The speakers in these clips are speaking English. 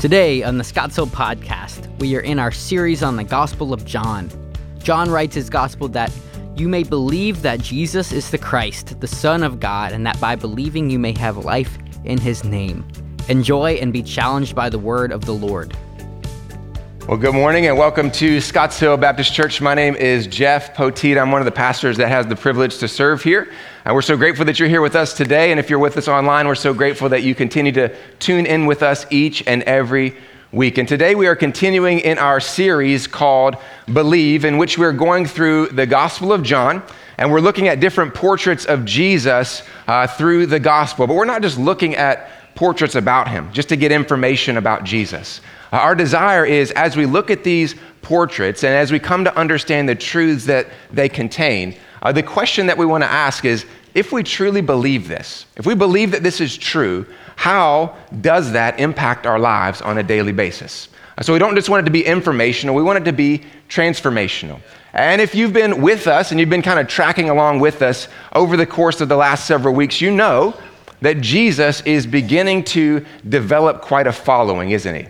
Today on the Scottsdale podcast, we are in our series on the Gospel of John. John writes his Gospel that you may believe that Jesus is the Christ, the Son of God, and that by believing you may have life in his name. Enjoy and be challenged by the word of the Lord. Well, good morning and welcome to Scottsdale Baptist Church. My name is Jeff Poteet. I'm one of the pastors that has the privilege to serve here. And we're so grateful that you're here with us today. And if you're with us online, we're so grateful that you continue to tune in with us each and every week. And today we are continuing in our series called Believe, in which we're going through the Gospel of John. And we're looking at different portraits of Jesus uh, through the Gospel. But we're not just looking at portraits about him, just to get information about Jesus. Uh, our desire is as we look at these portraits and as we come to understand the truths that they contain, uh, the question that we want to ask is if we truly believe this, if we believe that this is true, how does that impact our lives on a daily basis? Uh, so we don't just want it to be informational, we want it to be transformational. And if you've been with us and you've been kind of tracking along with us over the course of the last several weeks, you know that Jesus is beginning to develop quite a following, isn't he?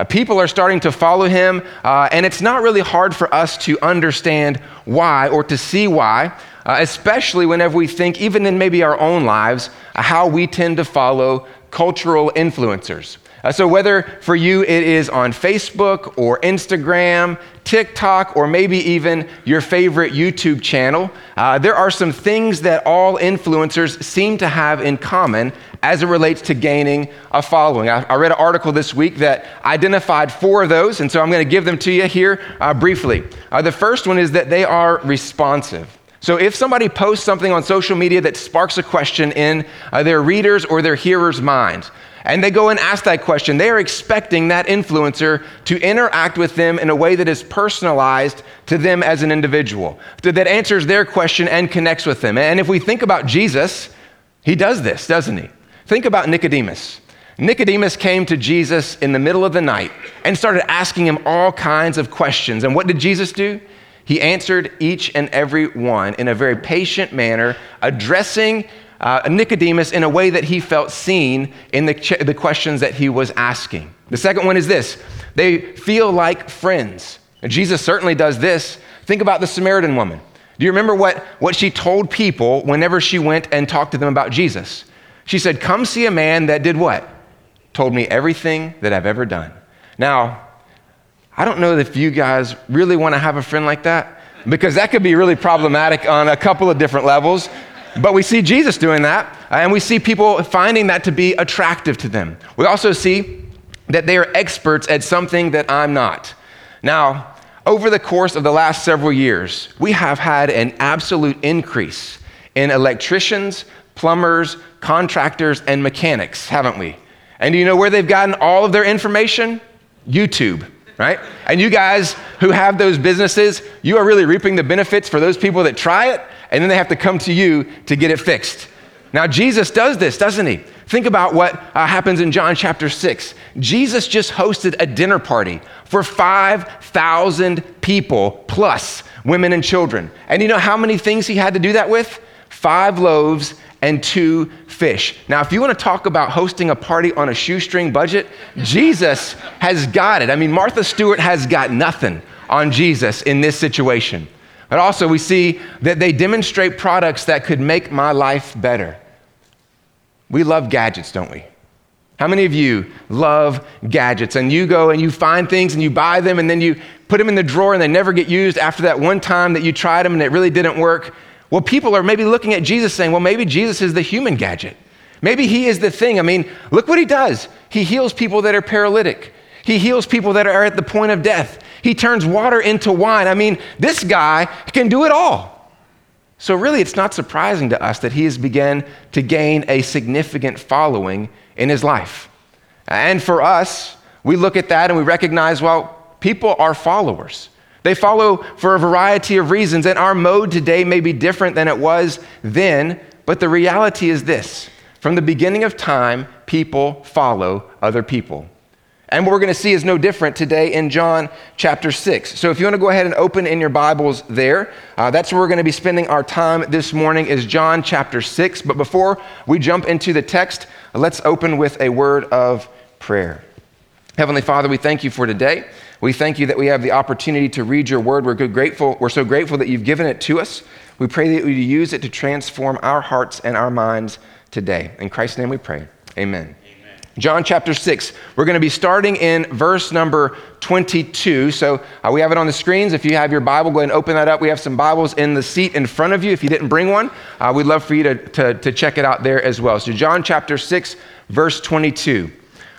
Uh, people are starting to follow him, uh, and it's not really hard for us to understand why or to see why, uh, especially whenever we think, even in maybe our own lives, uh, how we tend to follow cultural influencers. Uh, so, whether for you it is on Facebook or Instagram, TikTok, or maybe even your favorite YouTube channel, uh, there are some things that all influencers seem to have in common as it relates to gaining a following. I, I read an article this week that identified four of those, and so I'm going to give them to you here uh, briefly. Uh, the first one is that they are responsive. So, if somebody posts something on social media that sparks a question in uh, their readers or their hearers' minds, and they go and ask that question, they are expecting that influencer to interact with them in a way that is personalized to them as an individual, that answers their question and connects with them. And if we think about Jesus, he does this, doesn't he? Think about Nicodemus. Nicodemus came to Jesus in the middle of the night and started asking him all kinds of questions. And what did Jesus do? He answered each and every one in a very patient manner, addressing uh, Nicodemus in a way that he felt seen in the, ch- the questions that he was asking. The second one is this they feel like friends. And Jesus certainly does this. Think about the Samaritan woman. Do you remember what, what she told people whenever she went and talked to them about Jesus? She said, Come see a man that did what? Told me everything that I've ever done. Now, I don't know if you guys really want to have a friend like that because that could be really problematic on a couple of different levels. But we see Jesus doing that, and we see people finding that to be attractive to them. We also see that they are experts at something that I'm not. Now, over the course of the last several years, we have had an absolute increase in electricians, plumbers, contractors, and mechanics, haven't we? And do you know where they've gotten all of their information? YouTube, right? And you guys who have those businesses, you are really reaping the benefits for those people that try it and then they have to come to you to get it fixed. Now, Jesus does this, doesn't he? Think about what uh, happens in John chapter 6. Jesus just hosted a dinner party for 5,000 people, plus women and children. And you know how many things he had to do that with? Five loaves and two fish. Now, if you want to talk about hosting a party on a shoestring budget, Jesus has got it. I mean, Martha Stewart has got nothing on Jesus in this situation. But also, we see that they demonstrate products that could make my life better. We love gadgets, don't we? How many of you love gadgets and you go and you find things and you buy them and then you put them in the drawer and they never get used after that one time that you tried them and it really didn't work? Well, people are maybe looking at Jesus saying, well, maybe Jesus is the human gadget. Maybe he is the thing. I mean, look what he does. He heals people that are paralytic. He heals people that are at the point of death. He turns water into wine. I mean, this guy can do it all. So, really, it's not surprising to us that he has begun to gain a significant following in his life. And for us, we look at that and we recognize, well, people are followers. They follow for a variety of reasons, and our mode today may be different than it was then, but the reality is this from the beginning of time, people follow other people. And what we're going to see is no different today in John chapter 6. So if you want to go ahead and open in your Bibles there, uh, that's where we're going to be spending our time this morning is John chapter 6. But before we jump into the text, let's open with a word of prayer. Heavenly Father, we thank you for today. We thank you that we have the opportunity to read your word. We're grateful. We're so grateful that you've given it to us. We pray that you use it to transform our hearts and our minds today. In Christ's name we pray. Amen. John chapter 6. We're going to be starting in verse number 22. So uh, we have it on the screens. If you have your Bible, go ahead and open that up. We have some Bibles in the seat in front of you. If you didn't bring one, uh, we'd love for you to, to, to check it out there as well. So, John chapter 6, verse 22.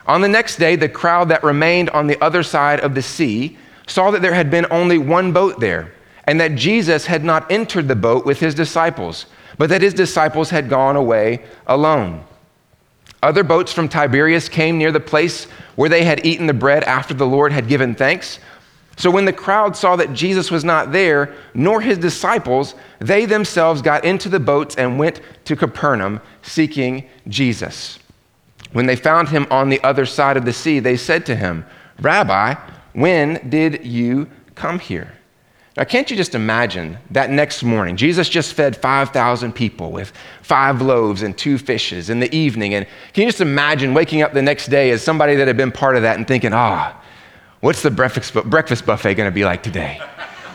On the next day, the crowd that remained on the other side of the sea saw that there had been only one boat there, and that Jesus had not entered the boat with his disciples, but that his disciples had gone away alone. Other boats from Tiberias came near the place where they had eaten the bread after the Lord had given thanks. So when the crowd saw that Jesus was not there, nor his disciples, they themselves got into the boats and went to Capernaum seeking Jesus. When they found him on the other side of the sea, they said to him, Rabbi, when did you come here? Now, can't you just imagine that next morning? Jesus just fed 5,000 people with five loaves and two fishes in the evening. And can you just imagine waking up the next day as somebody that had been part of that and thinking, ah, oh, what's the breakfast, breakfast buffet going to be like today?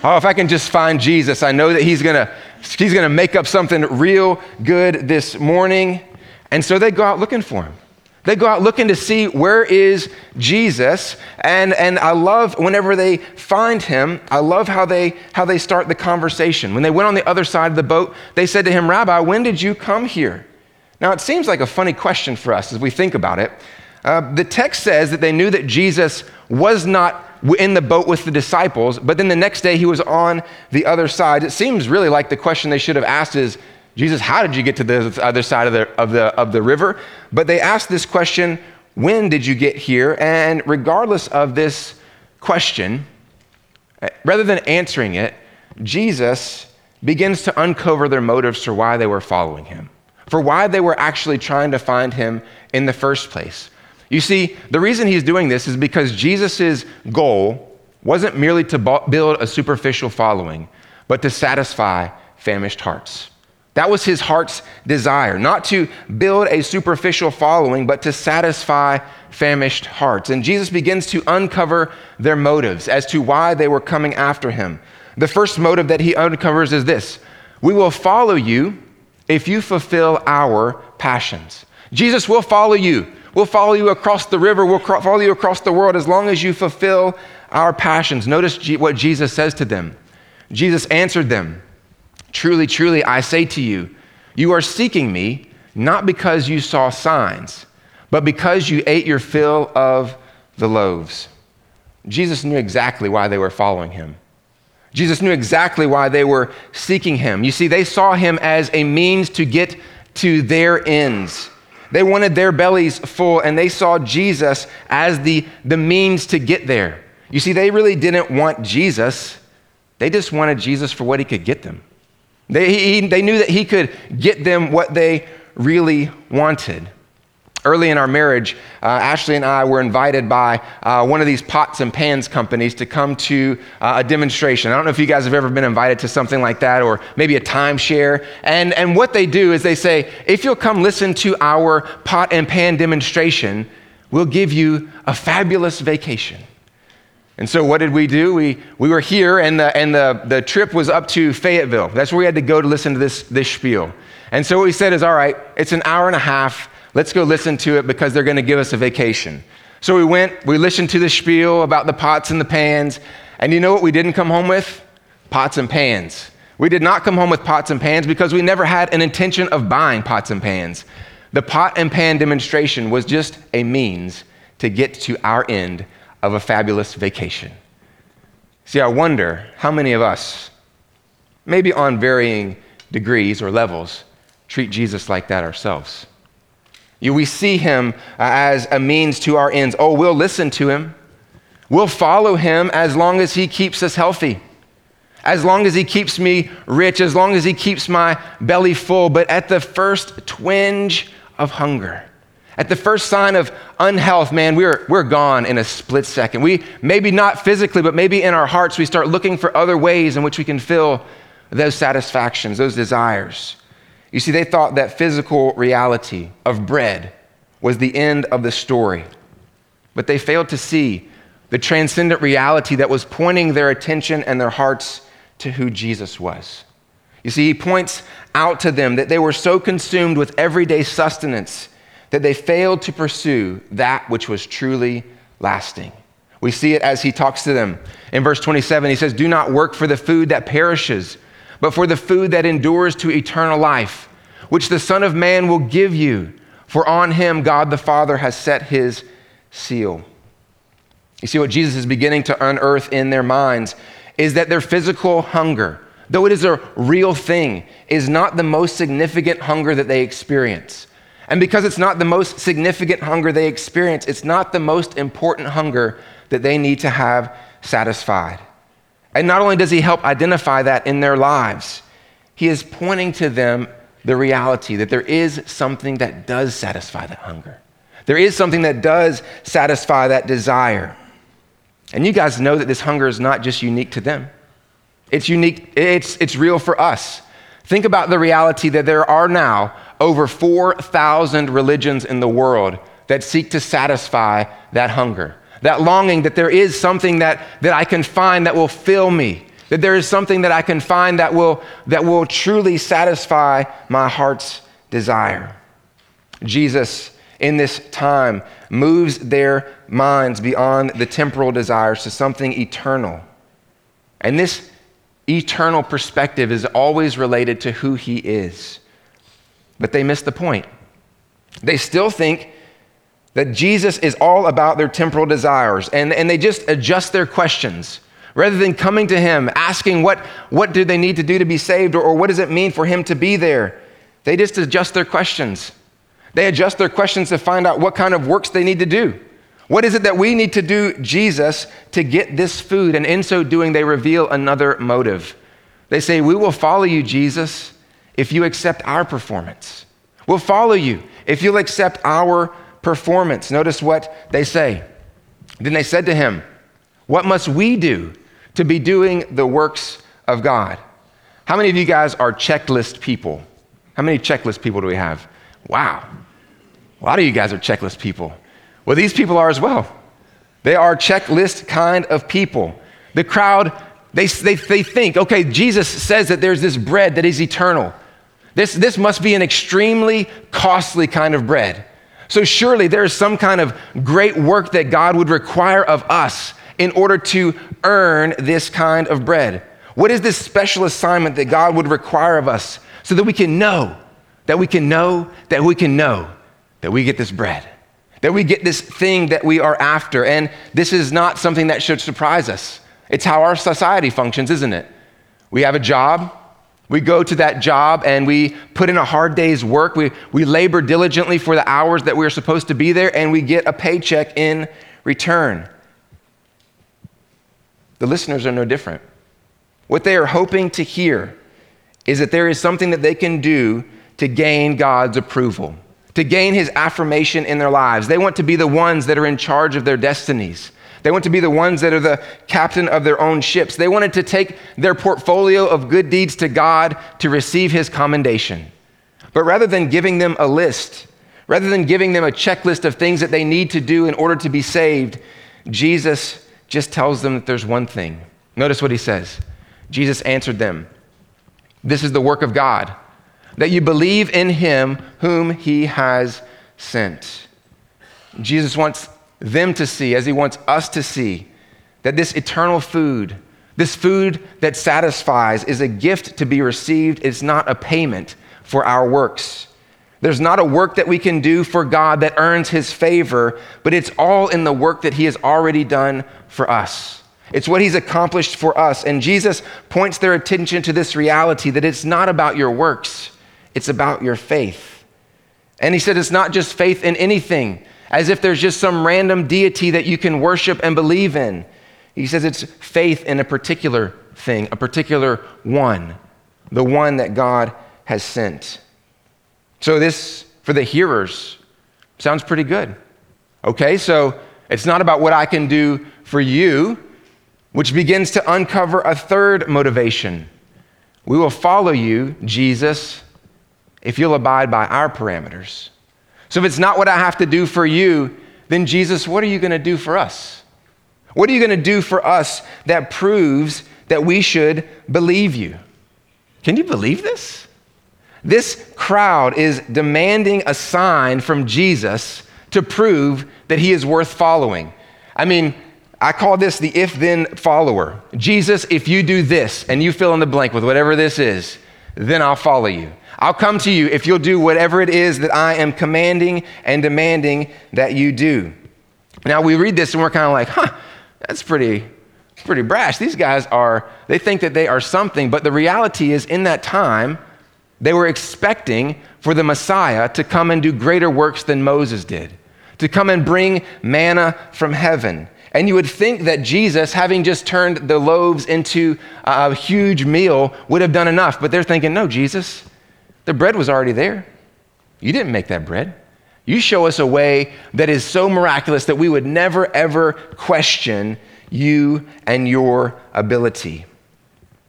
Oh, if I can just find Jesus, I know that he's going to he's going to make up something real good this morning. And so they go out looking for him. They go out looking to see where is Jesus. And, and I love whenever they find him, I love how they, how they start the conversation. When they went on the other side of the boat, they said to him, Rabbi, when did you come here? Now, it seems like a funny question for us as we think about it. Uh, the text says that they knew that Jesus was not in the boat with the disciples, but then the next day he was on the other side. It seems really like the question they should have asked is, Jesus, how did you get to the other side of the, of the, of the river? But they asked this question, when did you get here? And regardless of this question, eh, rather than answering it, Jesus begins to uncover their motives for why they were following him, for why they were actually trying to find him in the first place. You see, the reason he's doing this is because Jesus' goal wasn't merely to build a superficial following, but to satisfy famished hearts. That was his heart's desire, not to build a superficial following, but to satisfy famished hearts. And Jesus begins to uncover their motives as to why they were coming after him. The first motive that he uncovers is this We will follow you if you fulfill our passions. Jesus will follow you. We'll follow you across the river. We'll follow you across the world as long as you fulfill our passions. Notice what Jesus says to them. Jesus answered them. Truly, truly, I say to you, you are seeking me not because you saw signs, but because you ate your fill of the loaves. Jesus knew exactly why they were following him. Jesus knew exactly why they were seeking him. You see, they saw him as a means to get to their ends. They wanted their bellies full, and they saw Jesus as the, the means to get there. You see, they really didn't want Jesus, they just wanted Jesus for what he could get them. They, he, they knew that he could get them what they really wanted. Early in our marriage, uh, Ashley and I were invited by uh, one of these pots and pans companies to come to uh, a demonstration. I don't know if you guys have ever been invited to something like that or maybe a timeshare. And, and what they do is they say, if you'll come listen to our pot and pan demonstration, we'll give you a fabulous vacation. And so, what did we do? We, we were here, and, the, and the, the trip was up to Fayetteville. That's where we had to go to listen to this, this spiel. And so, what we said is, all right, it's an hour and a half. Let's go listen to it because they're going to give us a vacation. So, we went, we listened to the spiel about the pots and the pans. And you know what we didn't come home with? Pots and pans. We did not come home with pots and pans because we never had an intention of buying pots and pans. The pot and pan demonstration was just a means to get to our end of a fabulous vacation. See, I wonder how many of us, maybe on varying degrees or levels, treat Jesus like that ourselves. You, we see him as a means to our ends. Oh, we'll listen to him. We'll follow him as long as he keeps us healthy, as long as he keeps me rich, as long as he keeps my belly full. But at the first twinge of hunger, at the first sign of unhealth, man, we're, we're gone in a split second. We, maybe not physically, but maybe in our hearts, we start looking for other ways in which we can fill those satisfactions, those desires. You see, they thought that physical reality of bread was the end of the story. but they failed to see the transcendent reality that was pointing their attention and their hearts to who Jesus was. You see, he points out to them that they were so consumed with everyday sustenance that they failed to pursue that which was truly lasting. We see it as he talks to them. In verse 27, he says, Do not work for the food that perishes, but for the food that endures to eternal life, which the Son of Man will give you, for on him God the Father has set his seal. You see, what Jesus is beginning to unearth in their minds is that their physical hunger, though it is a real thing, is not the most significant hunger that they experience. And because it's not the most significant hunger they experience, it's not the most important hunger that they need to have satisfied. And not only does he help identify that in their lives, he is pointing to them the reality that there is something that does satisfy that hunger. There is something that does satisfy that desire. And you guys know that this hunger is not just unique to them. It's unique, it's, it's real for us. Think about the reality that there are now over 4,000 religions in the world that seek to satisfy that hunger, that longing that there is something that, that I can find that will fill me, that there is something that I can find that will, that will truly satisfy my heart's desire. Jesus, in this time, moves their minds beyond the temporal desires to something eternal. And this eternal perspective is always related to who he is. But they miss the point. They still think that Jesus is all about their temporal desires, and, and they just adjust their questions. Rather than coming to him, asking what, what do they need to do to be saved, or, or what does it mean for him to be there, they just adjust their questions. They adjust their questions to find out what kind of works they need to do. What is it that we need to do, Jesus, to get this food? And in so doing, they reveal another motive. They say, We will follow you, Jesus, if you accept our performance. We'll follow you if you'll accept our performance. Notice what they say. Then they said to him, What must we do to be doing the works of God? How many of you guys are checklist people? How many checklist people do we have? Wow. A lot of you guys are checklist people. Well, these people are as well. They are checklist kind of people. The crowd, they, they, they think, okay, Jesus says that there's this bread that is eternal. This, this must be an extremely costly kind of bread. So surely there is some kind of great work that God would require of us in order to earn this kind of bread. What is this special assignment that God would require of us so that we can know, that we can know, that we can know that we get this bread, that we get this thing that we are after? And this is not something that should surprise us. It's how our society functions, isn't it? We have a job, we go to that job and we put in a hard day's work. We, we labor diligently for the hours that we're supposed to be there, and we get a paycheck in return. The listeners are no different. What they are hoping to hear is that there is something that they can do to gain God's approval, to gain His affirmation in their lives. They want to be the ones that are in charge of their destinies. They want to be the ones that are the captain of their own ships. They wanted to take their portfolio of good deeds to God to receive his commendation. But rather than giving them a list, rather than giving them a checklist of things that they need to do in order to be saved, Jesus just tells them that there's one thing. Notice what he says. Jesus answered them This is the work of God, that you believe in him whom he has sent. Jesus wants them to see, as He wants us to see, that this eternal food, this food that satisfies, is a gift to be received. It's not a payment for our works. There's not a work that we can do for God that earns His favor, but it's all in the work that He has already done for us. It's what He's accomplished for us. And Jesus points their attention to this reality that it's not about your works, it's about your faith. And He said it's not just faith in anything as if there's just some random deity that you can worship and believe in. He says it's faith in a particular thing, a particular one, the one that God has sent. So, this, for the hearers, sounds pretty good. Okay, so it's not about what I can do for you, which begins to uncover a third motivation. We will follow you, Jesus, if you'll abide by our parameters. So if it's not what I have to do for you, then Jesus, what are you going to do for us? What are you going to do for us that proves that we should believe you? Can you believe this? This crowd is demanding a sign from Jesus to prove that he is worth following. I mean, I call this the if then follower. Jesus, if you do this and you fill in the blank with whatever this is, then I'll follow you. I'll come to you if you'll do whatever it is that I am commanding and demanding that you do. Now we read this and we're kind of like, huh, that's pretty, pretty brash. These guys are, they think that they are something, but the reality is in that time, they were expecting for the Messiah to come and do greater works than Moses did, to come and bring manna from heaven. And you would think that Jesus, having just turned the loaves into a huge meal, would have done enough. But they're thinking, no, Jesus, the bread was already there. You didn't make that bread. You show us a way that is so miraculous that we would never, ever question you and your ability.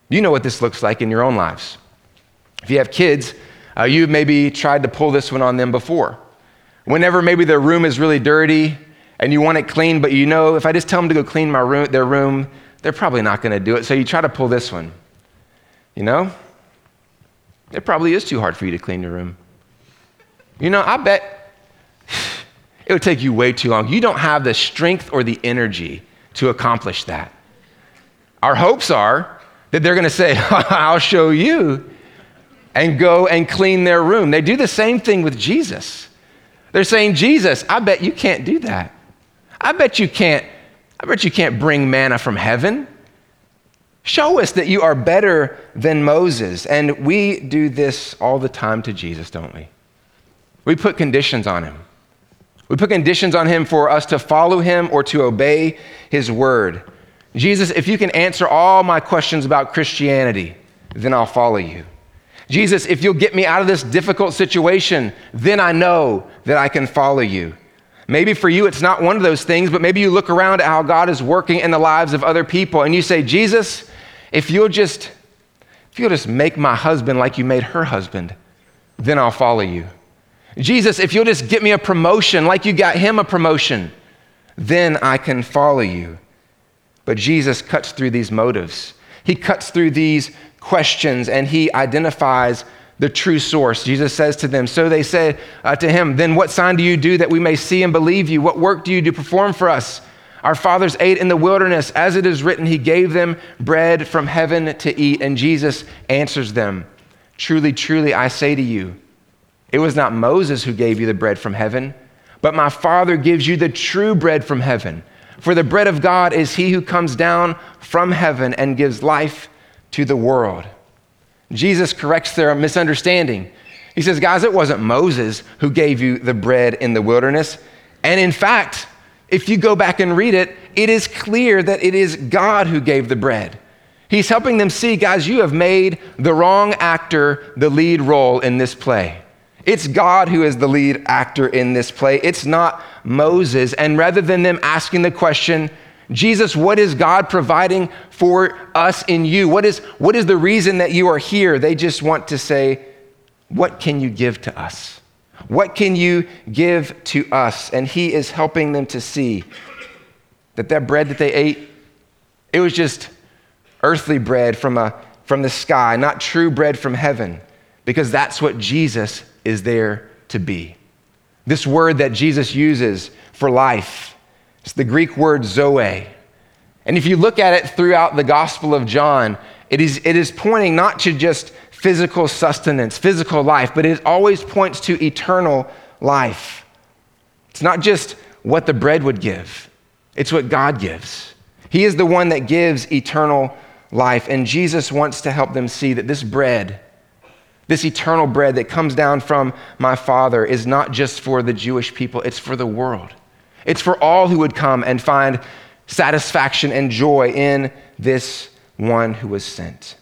You know what this looks like in your own lives. If you have kids, uh, you've maybe tried to pull this one on them before. Whenever maybe their room is really dirty and you want it clean, but you know if I just tell them to go clean my room, their room, they're probably not going to do it. So you try to pull this one. You know, it probably is too hard for you to clean your room. You know, I bet it would take you way too long. You don't have the strength or the energy to accomplish that. Our hopes are that they're going to say, I'll show you, and go and clean their room. They do the same thing with Jesus. They're saying, Jesus, I bet you can't do that. I bet you can't, I bet you can't bring manna from heaven. Show us that you are better than Moses. And we do this all the time to Jesus, don't we? We put conditions on him. We put conditions on him for us to follow him or to obey his word. Jesus, if you can answer all my questions about Christianity, then I'll follow you. Jesus, if you'll get me out of this difficult situation, then I know that I can follow you. Maybe for you, it's not one of those things, but maybe you look around at how God is working in the lives of other people and you say, Jesus, if you'll just, if you'll just make my husband like you made her husband, then I'll follow you. Jesus, if you'll just get me a promotion like you got him a promotion, then I can follow you. But Jesus cuts through these motives. He cuts through these questions and he identifies the true source. Jesus says to them, So they said uh, to him, Then what sign do you do that we may see and believe you? What work do you do perform for us? Our fathers ate in the wilderness. As it is written, he gave them bread from heaven to eat. And Jesus answers them, Truly, truly, I say to you, it was not Moses who gave you the bread from heaven, but my Father gives you the true bread from heaven. For the bread of God is he who comes down from heaven and gives life to the world. Jesus corrects their misunderstanding. He says, Guys, it wasn't Moses who gave you the bread in the wilderness. And in fact, if you go back and read it, it is clear that it is God who gave the bread. He's helping them see, guys, you have made the wrong actor the lead role in this play. It's God who is the lead actor in this play. It's not Moses. And rather than them asking the question, Jesus, what is God providing for us in you? What is, what is the reason that you are here? They just want to say, What can you give to us? What can you give to us? And He is helping them to see that that bread that they ate, it was just earthly bread from, a, from the sky, not true bread from heaven, because that's what Jesus is there to be. This word that Jesus uses for life, it's the Greek word zoe. And if you look at it throughout the Gospel of John, it is, it is pointing not to just physical sustenance, physical life, but it always points to eternal life. It's not just what the bread would give, it's what God gives. He is the one that gives eternal life. And Jesus wants to help them see that this bread, this eternal bread that comes down from my Father is not just for the Jewish people, it's for the world. It's for all who would come and find satisfaction and joy in this one who was sent.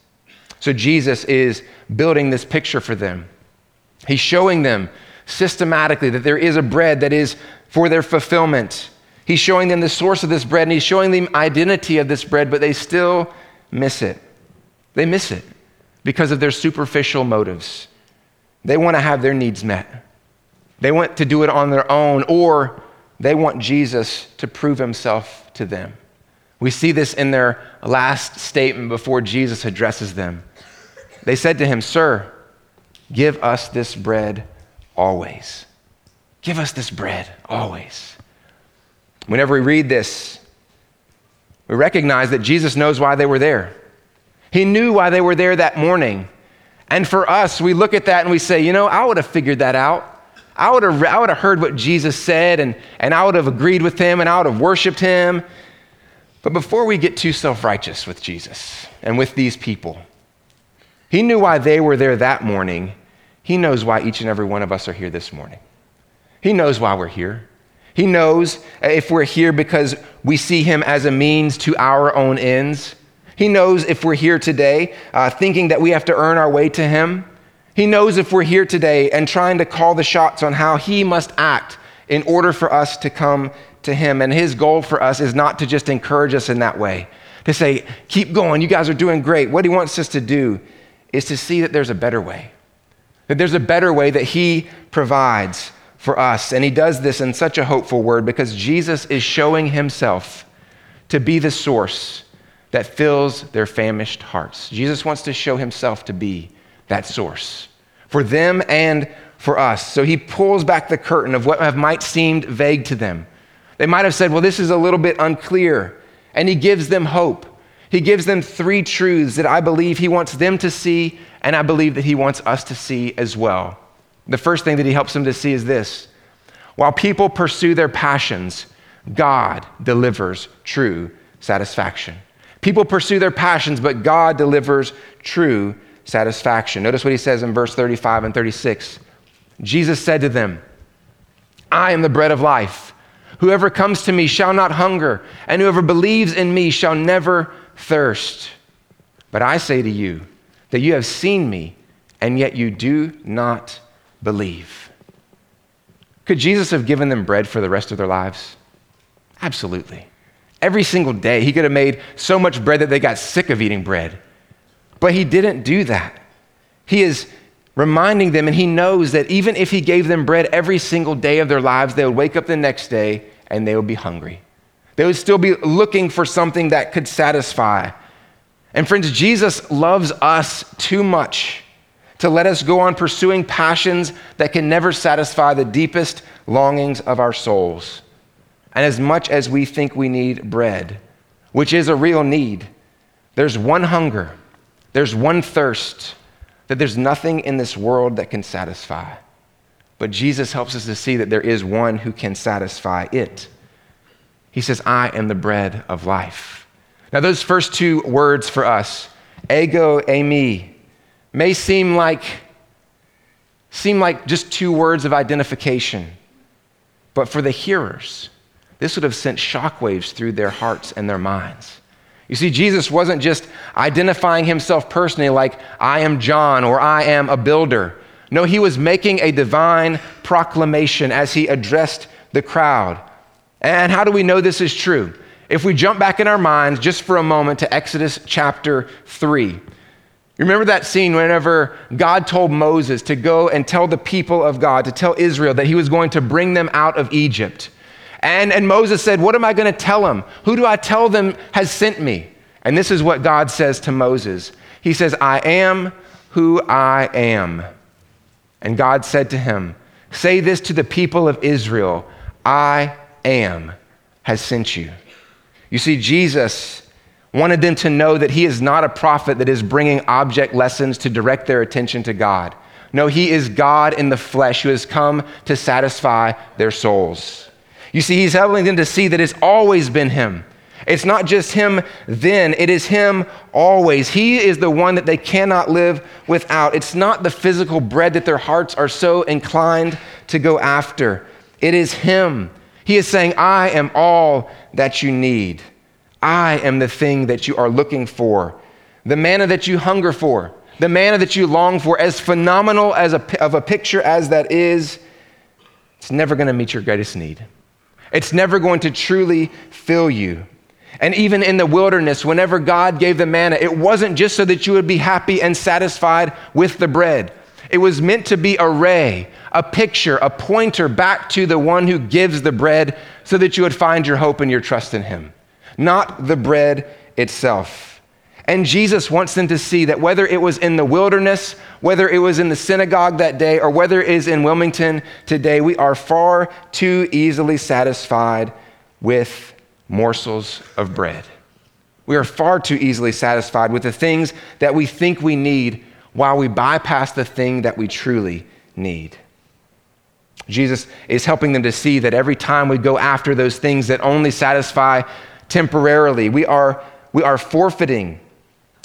So Jesus is building this picture for them. He's showing them systematically that there is a bread that is for their fulfillment. He's showing them the source of this bread and he's showing them identity of this bread, but they still miss it. They miss it because of their superficial motives. They want to have their needs met. They want to do it on their own, or they want Jesus to prove himself to them. We see this in their last statement before Jesus addresses them. They said to him, Sir, give us this bread always. Give us this bread always. Whenever we read this, we recognize that Jesus knows why they were there. He knew why they were there that morning. And for us, we look at that and we say, you know, I would have figured that out. I would have, I would have heard what Jesus said and, and I would have agreed with him and I would have worshiped him. But before we get too self righteous with Jesus and with these people, he knew why they were there that morning. He knows why each and every one of us are here this morning. He knows why we're here. He knows if we're here because we see him as a means to our own ends. He knows if we're here today uh, thinking that we have to earn our way to him. He knows if we're here today and trying to call the shots on how he must act in order for us to come to him. And his goal for us is not to just encourage us in that way, to say, keep going, you guys are doing great. What he wants us to do is to see that there's a better way, that there's a better way that he provides for us. And he does this in such a hopeful word because Jesus is showing himself to be the source that fills their famished hearts. Jesus wants to show himself to be that source for them and for us. So he pulls back the curtain of what might seemed vague to them. They might have said, well, this is a little bit unclear. And he gives them hope. He gives them three truths that I believe he wants them to see, and I believe that he wants us to see as well. The first thing that he helps them to see is this while people pursue their passions, God delivers true satisfaction. People pursue their passions, but God delivers true satisfaction. Notice what he says in verse 35 and 36. Jesus said to them, I am the bread of life. Whoever comes to me shall not hunger, and whoever believes in me shall never thirst. But I say to you that you have seen me, and yet you do not believe. Could Jesus have given them bread for the rest of their lives? Absolutely. Every single day, he could have made so much bread that they got sick of eating bread. But he didn't do that. He is reminding them, and he knows that even if he gave them bread every single day of their lives, they would wake up the next day and they would be hungry. They would still be looking for something that could satisfy. And friends, Jesus loves us too much to let us go on pursuing passions that can never satisfy the deepest longings of our souls. And as much as we think we need bread, which is a real need, there's one hunger, there's one thirst that there's nothing in this world that can satisfy. But Jesus helps us to see that there is one who can satisfy it. He says, I am the bread of life. Now, those first two words for us, ego, eimi, may seem like, seem like just two words of identification, but for the hearers, this would have sent shockwaves through their hearts and their minds. You see, Jesus wasn't just identifying himself personally like, I am John or I am a builder. No, he was making a divine proclamation as he addressed the crowd. And how do we know this is true? If we jump back in our minds just for a moment to Exodus chapter 3. You remember that scene whenever God told Moses to go and tell the people of God, to tell Israel that he was going to bring them out of Egypt. And, and Moses said, What am I going to tell them? Who do I tell them has sent me? And this is what God says to Moses He says, I am who I am. And God said to him, Say this to the people of Israel I am has sent you. You see, Jesus wanted them to know that he is not a prophet that is bringing object lessons to direct their attention to God. No, he is God in the flesh who has come to satisfy their souls. You see, he's helping them to see that it's always been him. It's not just him then, it is him always. He is the one that they cannot live without. It's not the physical bread that their hearts are so inclined to go after. It is him. He is saying, I am all that you need. I am the thing that you are looking for, the manna that you hunger for, the manna that you long for, as phenomenal as a, of a picture as that is, it's never going to meet your greatest need. It's never going to truly fill you. And even in the wilderness, whenever God gave the manna, it wasn't just so that you would be happy and satisfied with the bread. It was meant to be a ray, a picture, a pointer back to the one who gives the bread so that you would find your hope and your trust in him, not the bread itself. And Jesus wants them to see that whether it was in the wilderness, whether it was in the synagogue that day, or whether it is in Wilmington today, we are far too easily satisfied with morsels of bread. We are far too easily satisfied with the things that we think we need while we bypass the thing that we truly need. Jesus is helping them to see that every time we go after those things that only satisfy temporarily, we are, we are forfeiting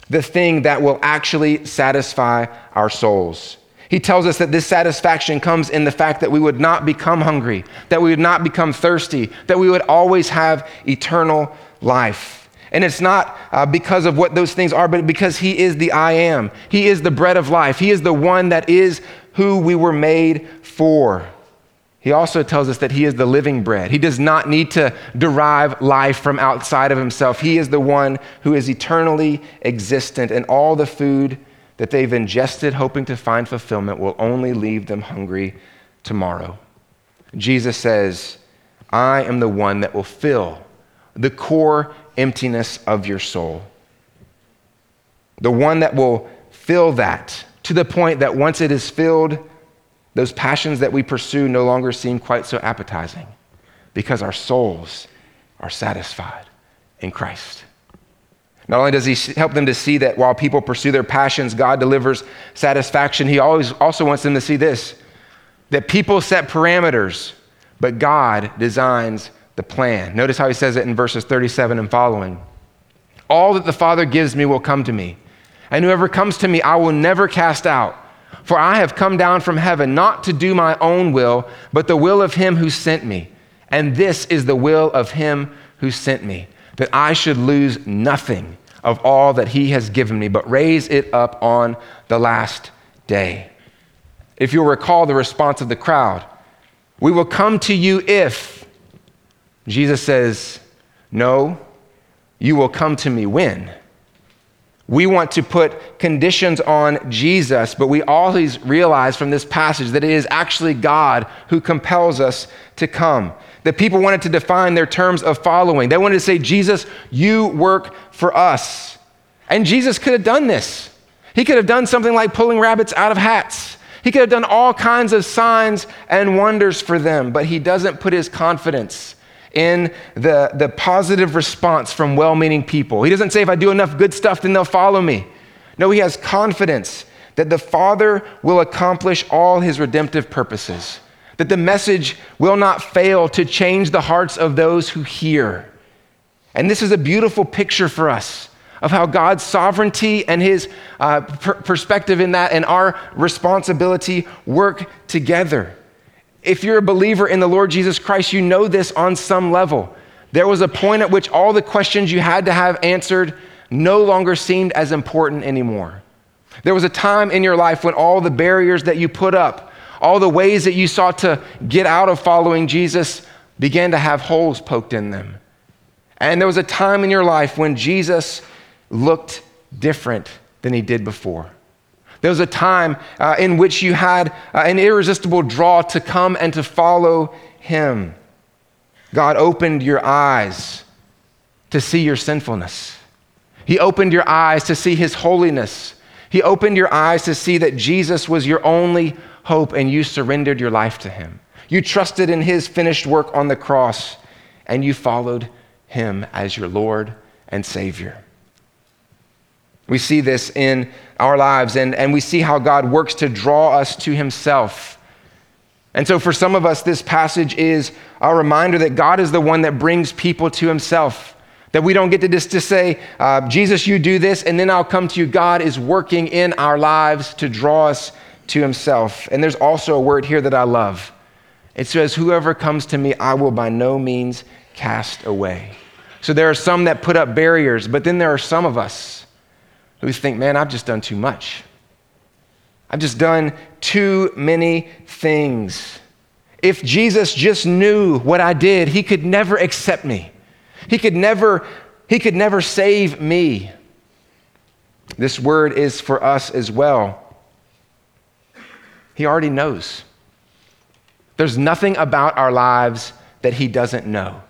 the thing that will actually satisfy our souls. He tells us that this satisfaction comes in the fact that we would not become hungry, that we would not become thirsty, that we would always have eternal life. And it's not uh, because of what those things are, but because He is the I am. He is the bread of life. He is the one that is who we were made for. He also tells us that He is the living bread. He does not need to derive life from outside of Himself. He is the one who is eternally existent, and all the food that they've ingested, hoping to find fulfillment, will only leave them hungry tomorrow. Jesus says, I am the one that will fill the core emptiness of your soul. The one that will fill that to the point that once it is filled, those passions that we pursue no longer seem quite so appetizing because our souls are satisfied in Christ. Not only does he help them to see that while people pursue their passions, God delivers satisfaction, he always also wants them to see this that people set parameters, but God designs the plan. Notice how he says it in verses 37 and following. All that the Father gives me will come to me, and whoever comes to me, I will never cast out. For I have come down from heaven not to do my own will, but the will of him who sent me. And this is the will of him who sent me, that I should lose nothing of all that he has given me, but raise it up on the last day. If you'll recall the response of the crowd, we will come to you if. Jesus says, No, you will come to me when. We want to put conditions on Jesus, but we always realize from this passage that it is actually God who compels us to come. The people wanted to define their terms of following. They wanted to say, Jesus, you work for us. And Jesus could have done this. He could have done something like pulling rabbits out of hats. He could have done all kinds of signs and wonders for them, but he doesn't put his confidence in the, the positive response from well meaning people. He doesn't say, if I do enough good stuff, then they'll follow me. No, he has confidence that the Father will accomplish all his redemptive purposes, that the message will not fail to change the hearts of those who hear. And this is a beautiful picture for us of how God's sovereignty and his uh, per- perspective in that and our responsibility work together. If you're a believer in the Lord Jesus Christ, you know this on some level. There was a point at which all the questions you had to have answered no longer seemed as important anymore. There was a time in your life when all the barriers that you put up, all the ways that you sought to get out of following Jesus, began to have holes poked in them. And there was a time in your life when Jesus looked different than he did before. There was a time uh, in which you had uh, an irresistible draw to come and to follow him. God opened your eyes to see your sinfulness. He opened your eyes to see his holiness. He opened your eyes to see that Jesus was your only hope and you surrendered your life to him. You trusted in his finished work on the cross and you followed him as your Lord and Savior. We see this in our lives, and, and we see how God works to draw us to Himself. And so, for some of us, this passage is a reminder that God is the one that brings people to Himself. That we don't get to just to say, uh, Jesus, you do this, and then I'll come to you. God is working in our lives to draw us to Himself. And there's also a word here that I love. It says, Whoever comes to me, I will by no means cast away. So there are some that put up barriers, but then there are some of us who think, man, I've just done too much. I've just done too many things. If Jesus just knew what I did, he could never accept me. He could never, he could never save me. This word is for us as well. He already knows. There's nothing about our lives that He doesn't know.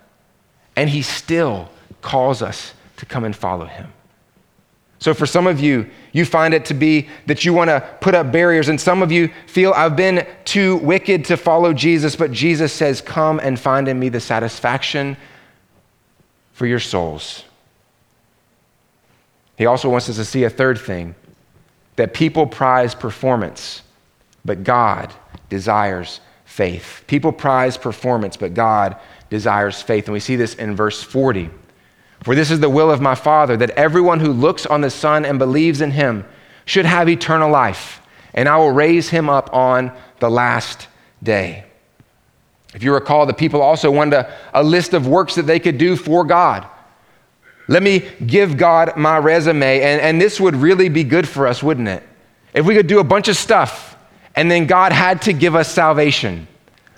And He still calls us to come and follow Him. So, for some of you, you find it to be that you want to put up barriers, and some of you feel, I've been too wicked to follow Jesus, but Jesus says, Come and find in me the satisfaction for your souls. He also wants us to see a third thing that people prize performance, but God desires faith. People prize performance, but God desires faith. And we see this in verse 40. For this is the will of my Father, that everyone who looks on the Son and believes in him should have eternal life, and I will raise him up on the last day. If you recall, the people also wanted a, a list of works that they could do for God. Let me give God my resume, and, and this would really be good for us, wouldn't it? If we could do a bunch of stuff, and then God had to give us salvation.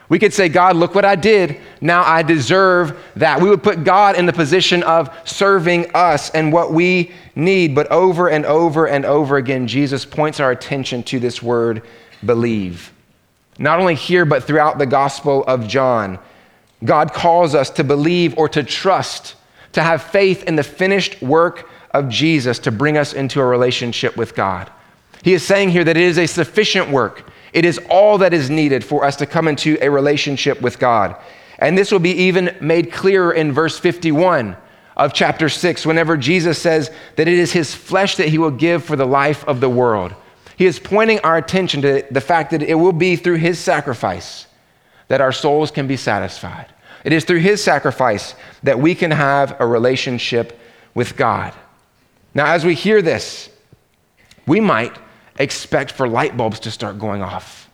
We could say, God, look what I did. Now I deserve that. We would put God in the position of serving us and what we need. But over and over and over again, Jesus points our attention to this word believe. Not only here, but throughout the Gospel of John. God calls us to believe or to trust, to have faith in the finished work of Jesus to bring us into a relationship with God. He is saying here that it is a sufficient work. It is all that is needed for us to come into a relationship with God. And this will be even made clearer in verse 51 of chapter 6, whenever Jesus says that it is his flesh that he will give for the life of the world. He is pointing our attention to the fact that it will be through his sacrifice that our souls can be satisfied. It is through his sacrifice that we can have a relationship with God. Now, as we hear this, we might expect for light bulbs to start going off.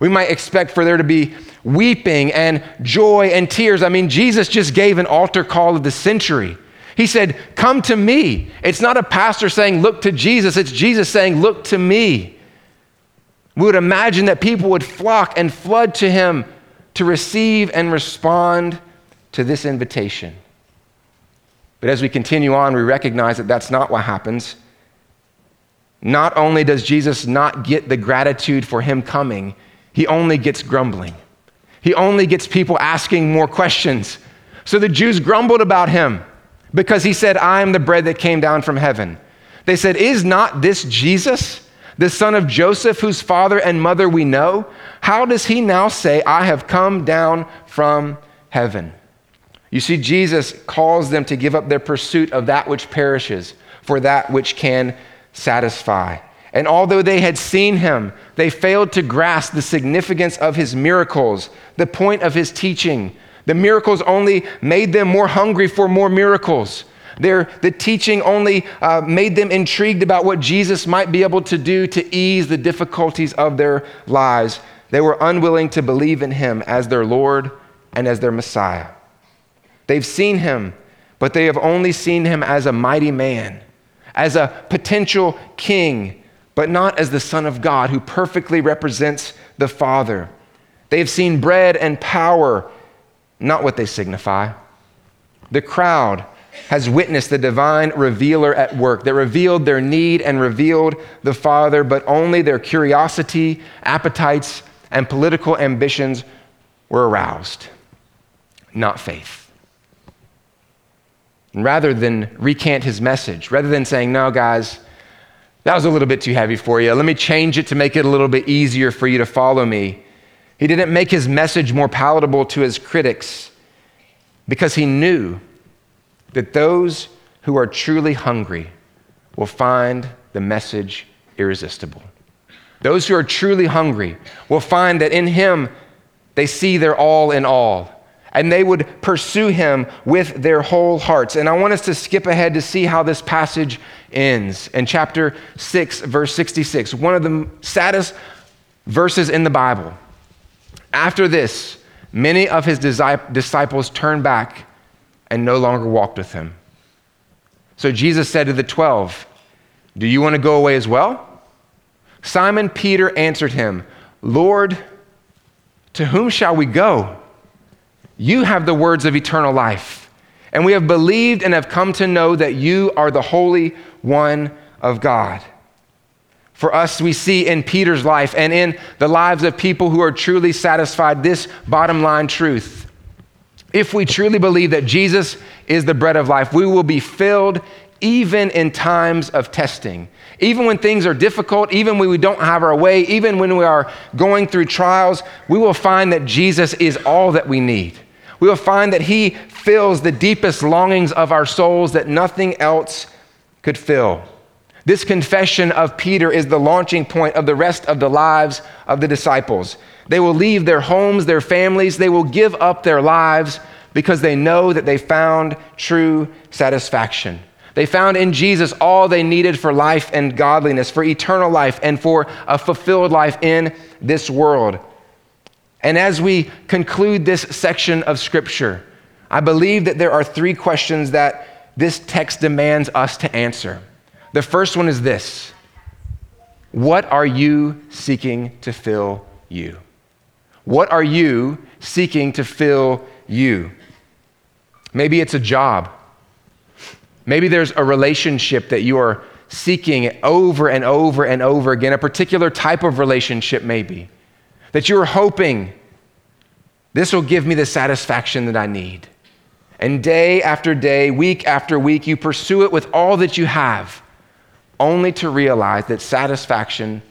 We might expect for there to be weeping and joy and tears. I mean, Jesus just gave an altar call of the century. He said, Come to me. It's not a pastor saying, Look to Jesus. It's Jesus saying, Look to me. We would imagine that people would flock and flood to him to receive and respond to this invitation. But as we continue on, we recognize that that's not what happens. Not only does Jesus not get the gratitude for him coming, he only gets grumbling. He only gets people asking more questions. So the Jews grumbled about him because he said, I am the bread that came down from heaven. They said, Is not this Jesus, the son of Joseph, whose father and mother we know? How does he now say, I have come down from heaven? You see, Jesus calls them to give up their pursuit of that which perishes for that which can satisfy. And although they had seen him, they failed to grasp the significance of his miracles, the point of his teaching. The miracles only made them more hungry for more miracles. Their, the teaching only uh, made them intrigued about what Jesus might be able to do to ease the difficulties of their lives. They were unwilling to believe in him as their Lord and as their Messiah. They've seen him, but they have only seen him as a mighty man as a potential king, but not as the Son of God who perfectly represents the Father. They have seen bread and power, not what they signify. The crowd has witnessed the divine revealer at work that revealed their need and revealed the Father, but only their curiosity, appetites, and political ambitions were aroused, not faith. And rather than recant his message, rather than saying, no, guys, that was a little bit too heavy for you, let me change it to make it a little bit easier for you to follow me, he didn't make his message more palatable to his critics because he knew that those who are truly hungry will find the message irresistible. Those who are truly hungry will find that in him they see their all in all and they would pursue him with their whole hearts. And I want us to skip ahead to see how this passage ends. In chapter 6, verse 66, one of the saddest verses in the Bible. After this, many of his disciples turned back and no longer walked with him. So Jesus said to the twelve, Do you want to go away as well? Simon Peter answered him, Lord, to whom shall we go? You have the words of eternal life. And we have believed and have come to know that you are the Holy One of God. For us, we see in Peter's life and in the lives of people who are truly satisfied this bottom line truth. If we truly believe that Jesus is the bread of life, we will be filled even in times of testing. Even when things are difficult, even when we don't have our way, even when we are going through trials, we will find that Jesus is all that we need. We will find that He fills the deepest longings of our souls that nothing else could fill. This confession of Peter is the launching point of the rest of the lives of the disciples. They will leave their homes, their families, they will give up their lives because they know that they found true satisfaction. They found in Jesus all they needed for life and godliness, for eternal life, and for a fulfilled life in this world. And as we conclude this section of Scripture, I believe that there are three questions that this text demands us to answer. The first one is this What are you seeking to fill you? What are you seeking to fill you? Maybe it's a job. Maybe there's a relationship that you are seeking over and over and over again, a particular type of relationship, maybe, that you're hoping this will give me the satisfaction that I need. And day after day, week after week, you pursue it with all that you have, only to realize that satisfaction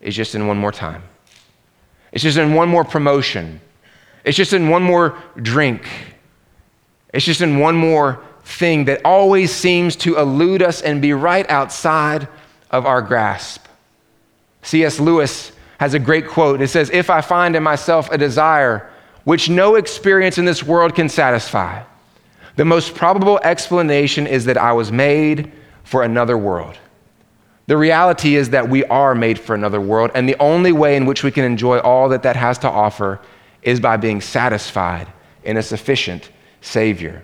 is just in one more time. It's just in one more promotion. It's just in one more drink. It's just in one more thing that always seems to elude us and be right outside of our grasp. C.S. Lewis has a great quote. It says, If I find in myself a desire which no experience in this world can satisfy, the most probable explanation is that I was made for another world. The reality is that we are made for another world, and the only way in which we can enjoy all that that has to offer is by being satisfied in a sufficient Savior.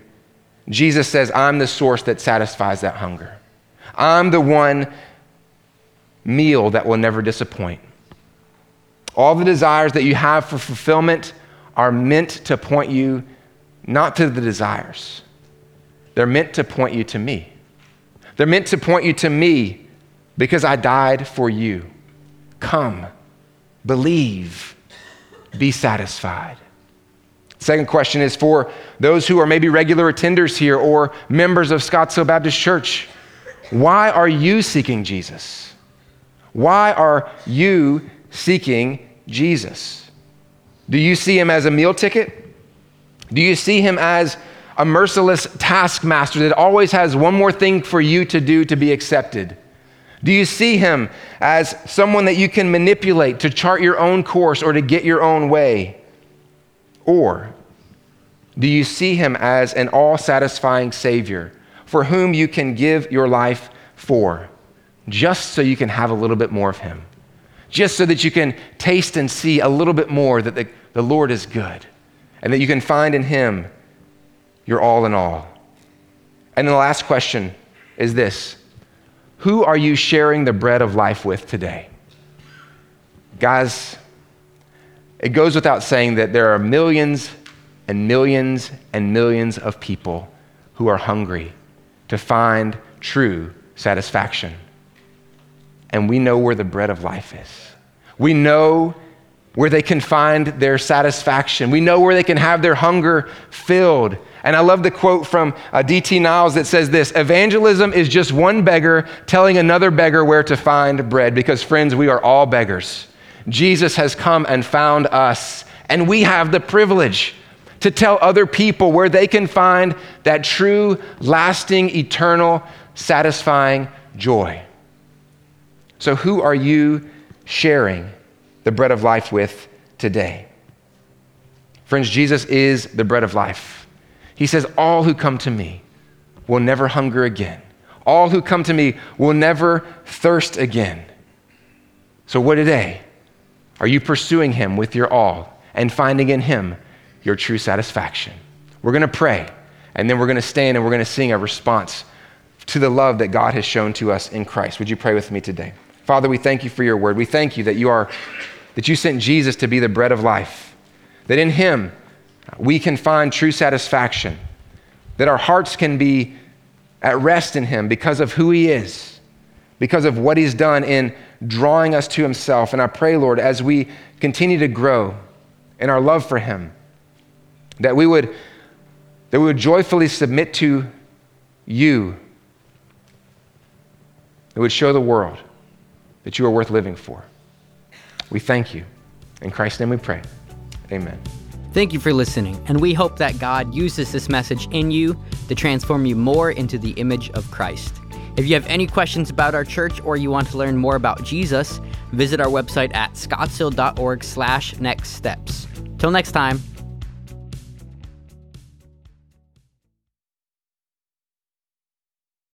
Jesus says, I'm the source that satisfies that hunger. I'm the one meal that will never disappoint. All the desires that you have for fulfillment are meant to point you not to the desires, they're meant to point you to me. They're meant to point you to me because I died for you. Come, believe, be satisfied. Second question is for those who are maybe regular attenders here or members of Scottsdale Baptist Church. Why are you seeking Jesus? Why are you seeking Jesus? Do you see him as a meal ticket? Do you see him as a merciless taskmaster that always has one more thing for you to do to be accepted? Do you see him as someone that you can manipulate to chart your own course or to get your own way? Or do you see him as an all satisfying Savior for whom you can give your life for, just so you can have a little bit more of him? Just so that you can taste and see a little bit more that the, the Lord is good and that you can find in him your all in all. And then the last question is this Who are you sharing the bread of life with today? Guys, it goes without saying that there are millions and millions and millions of people who are hungry to find true satisfaction. And we know where the bread of life is. We know where they can find their satisfaction. We know where they can have their hunger filled. And I love the quote from uh, D.T. Niles that says this Evangelism is just one beggar telling another beggar where to find bread, because, friends, we are all beggars. Jesus has come and found us, and we have the privilege to tell other people where they can find that true, lasting, eternal, satisfying joy. So, who are you sharing the bread of life with today? Friends, Jesus is the bread of life. He says, All who come to me will never hunger again. All who come to me will never thirst again. So, what today? Are you pursuing him with your all and finding in him your true satisfaction? We're going to pray, and then we're going to stand and we're going to sing a response to the love that God has shown to us in Christ. Would you pray with me today? Father, we thank you for your word. We thank you that you are that you sent Jesus to be the bread of life. That in him we can find true satisfaction. That our hearts can be at rest in him because of who he is because of what he's done in drawing us to himself. And I pray, Lord, as we continue to grow in our love for him, that we would, that we would joyfully submit to you, that would show the world that you are worth living for. We thank you. In Christ's name we pray. Amen. Thank you for listening, and we hope that God uses this message in you to transform you more into the image of Christ. If you have any questions about our church or you want to learn more about Jesus, visit our website at scottsdale.org slash next steps. Till next time.